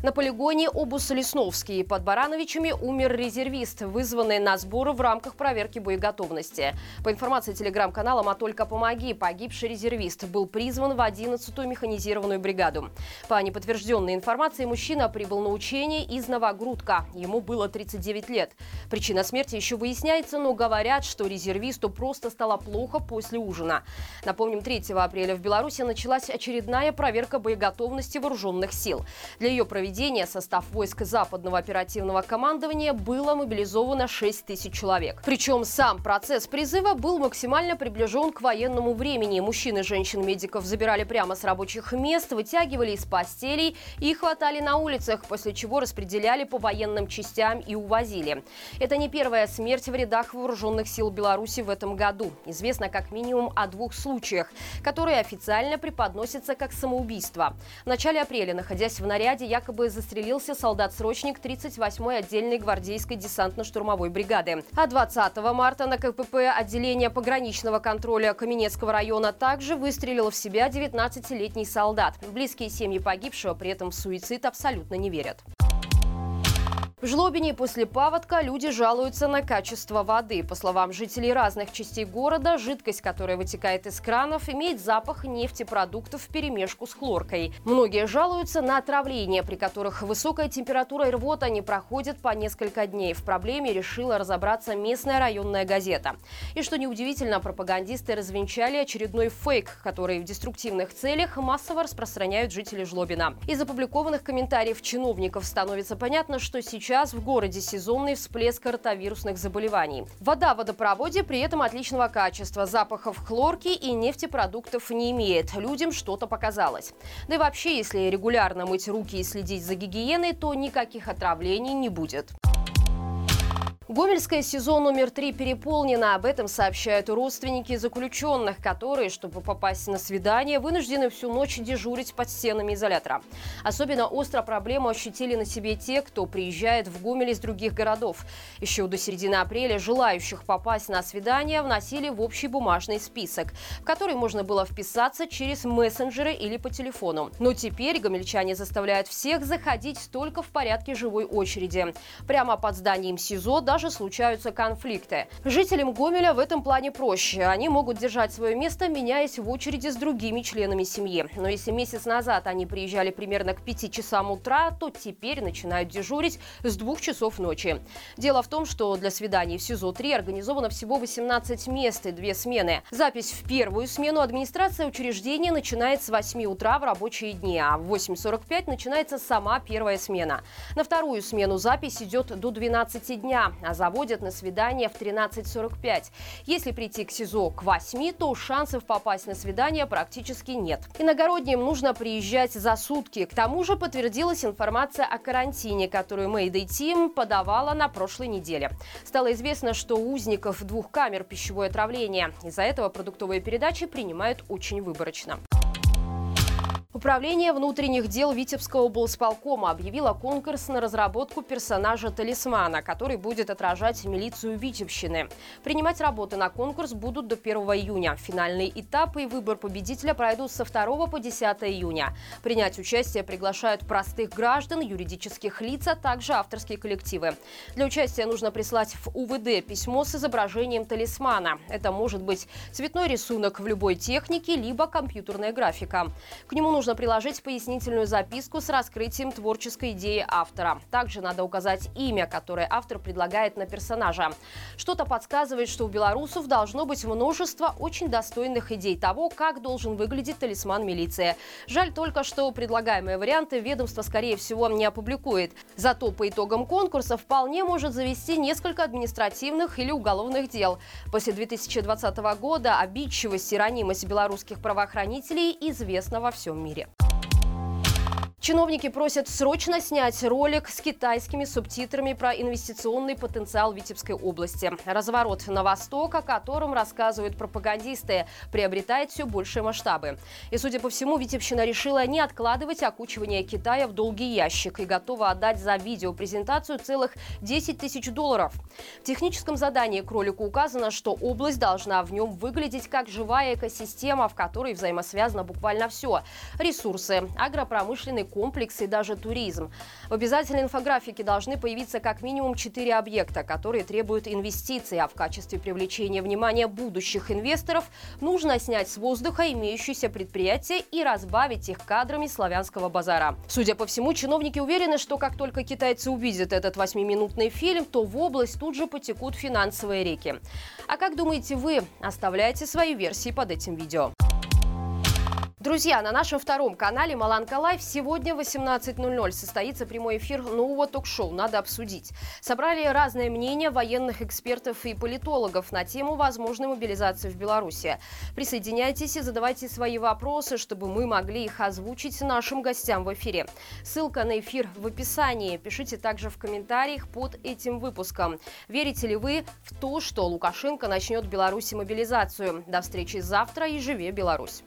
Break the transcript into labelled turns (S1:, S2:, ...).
S1: На полигоне Обус-Лесновский под Барановичами умер резервист, вызванный на сборы в рамках проверки боеготовности. По информации телеграм-канала «Матолько помоги», погибший резервист был призван в 11-ю механизированную бригаду. По неподтвержденной информации, мужчина прибыл на учение из Новогрудка. Ему было 39 лет. Причина смерти еще выясняется, но говорят, что резервисту просто стало плохо после ужина. Напомним, 3 апреля в Беларуси началась очередная проверка боеготовности вооруженных сил. Для ее проведения проведения состав войск Западного оперативного командования было мобилизовано 6 тысяч человек. Причем сам процесс призыва был максимально приближен к военному времени. Мужчин и женщин-медиков забирали прямо с рабочих мест, вытягивали из постелей и хватали на улицах, после чего распределяли по военным частям и увозили. Это не первая смерть в рядах вооруженных сил Беларуси в этом году. Известно как минимум о двух случаях, которые официально преподносятся как самоубийство. В начале апреля, находясь в наряде, якобы якобы застрелился солдат-срочник 38-й отдельной гвардейской десантно-штурмовой бригады. А 20 марта на КПП отделения пограничного контроля Каменецкого района также выстрелил в себя 19-летний солдат. Близкие семьи погибшего при этом в суицид абсолютно не верят. В Жлобине после паводка люди жалуются на качество воды. По словам жителей разных частей города, жидкость, которая вытекает из кранов, имеет запах нефтепродуктов в перемешку с хлоркой. Многие жалуются на отравление, при которых высокая температура и рвота не проходят по несколько дней. В проблеме решила разобраться местная районная газета. И что неудивительно, пропагандисты развенчали очередной фейк, который в деструктивных целях массово распространяют жители Жлобина. Из опубликованных комментариев чиновников становится понятно, что сейчас сейчас в городе сезонный всплеск ротовирусных заболеваний. Вода в водопроводе при этом отличного качества, запахов хлорки и нефтепродуктов не имеет. Людям что-то показалось. Да и вообще, если регулярно мыть руки и следить за гигиеной, то никаких отравлений не будет. Гомельское СИЗО номер три переполнено. Об этом сообщают родственники заключенных, которые, чтобы попасть на свидание, вынуждены всю ночь дежурить под стенами изолятора. Особенно остро проблему ощутили на себе те, кто приезжает в Гомель из других городов. Еще до середины апреля желающих попасть на свидание вносили в общий бумажный список, в который можно было вписаться через мессенджеры или по телефону. Но теперь гомельчане заставляют всех заходить только в порядке живой очереди. Прямо под зданием СИЗО даже даже случаются конфликты. Жителям Гомеля в этом плане проще. Они могут держать свое место, меняясь в очереди с другими членами семьи. Но если месяц назад они приезжали примерно к 5 часам утра, то теперь начинают дежурить с 2 часов ночи. Дело в том, что для свиданий в СИЗО-3 организовано всего 18 мест и две смены. Запись в первую смену администрация учреждения начинает с 8 утра в рабочие дни, а в 8.45 начинается сама первая смена. На вторую смену запись идет до 12 дня, а заводят на свидание в 13.45. Если прийти к СИЗО к 8, то шансов попасть на свидание практически нет. Иногородним нужно приезжать за сутки. К тому же подтвердилась информация о карантине, которую Mayday Team подавала на прошлой неделе. Стало известно, что у узников двух камер пищевое отравление. Из-за этого продуктовые передачи принимают очень выборочно. Управление внутренних дел Витебского облсполкома объявило конкурс на разработку персонажа-талисмана, который будет отражать милицию Витебщины. Принимать работы на конкурс будут до 1 июня. Финальные этапы и выбор победителя пройдут со 2 по 10 июня. Принять участие приглашают простых граждан, юридических лиц, а также авторские коллективы. Для участия нужно прислать в УВД письмо с изображением талисмана. Это может быть цветной рисунок в любой технике, либо компьютерная графика. К нему нужно приложить пояснительную записку с раскрытием творческой идеи автора. Также надо указать имя, которое автор предлагает на персонажа. Что-то подсказывает, что у белорусов должно быть множество очень достойных идей того, как должен выглядеть талисман милиции. Жаль только, что предлагаемые варианты ведомство, скорее всего, не опубликует. Зато по итогам конкурса вполне может завести несколько административных или уголовных дел. После 2020 года обидчивость и ранимость белорусских правоохранителей известна во всем мире мире. Чиновники просят срочно снять ролик с китайскими субтитрами про инвестиционный потенциал Витебской области. Разворот на восток, о котором рассказывают пропагандисты, приобретает все большие масштабы. И, судя по всему, Витебщина решила не откладывать окучивание Китая в долгий ящик и готова отдать за видеопрезентацию целых 10 тысяч долларов. В техническом задании к ролику указано, что область должна в нем выглядеть как живая экосистема, в которой взаимосвязано буквально все. Ресурсы, агропромышленный комплекс и даже туризм. В обязательной инфографике должны появиться как минимум четыре объекта, которые требуют инвестиций, а в качестве привлечения внимания будущих инвесторов нужно снять с воздуха имеющиеся предприятия и разбавить их кадрами славянского базара. Судя по всему, чиновники уверены, что как только китайцы увидят этот восьмиминутный фильм, то в область тут же потекут финансовые реки. А как думаете вы? Оставляйте свои версии под этим видео. Друзья, на нашем втором канале Маланка Лайв сегодня в 18.00 состоится прямой эфир нового ток-шоу «Надо обсудить». Собрали разное мнение военных экспертов и политологов на тему возможной мобилизации в Беларуси. Присоединяйтесь и задавайте свои вопросы, чтобы мы могли их озвучить нашим гостям в эфире. Ссылка на эфир в описании. Пишите также в комментариях под этим выпуском. Верите ли вы в то, что Лукашенко начнет в Беларуси мобилизацию? До встречи завтра и живе Беларусь!